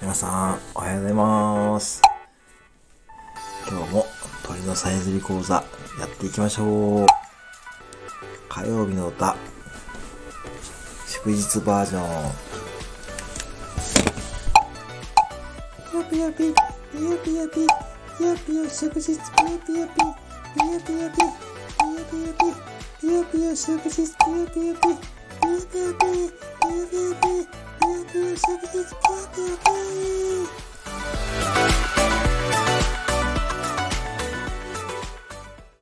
皆さん、おはようございます。今日も鳥のさえずり講座やっていきましょう。火曜日の歌、祝日バージョン。ぴよぴよぴ、ぴよぴよぴ、ぴよぴよ祝日、ぴよぴよぴ、ぴよぴよぴ、ぴよぴよぴ、ぴよぴ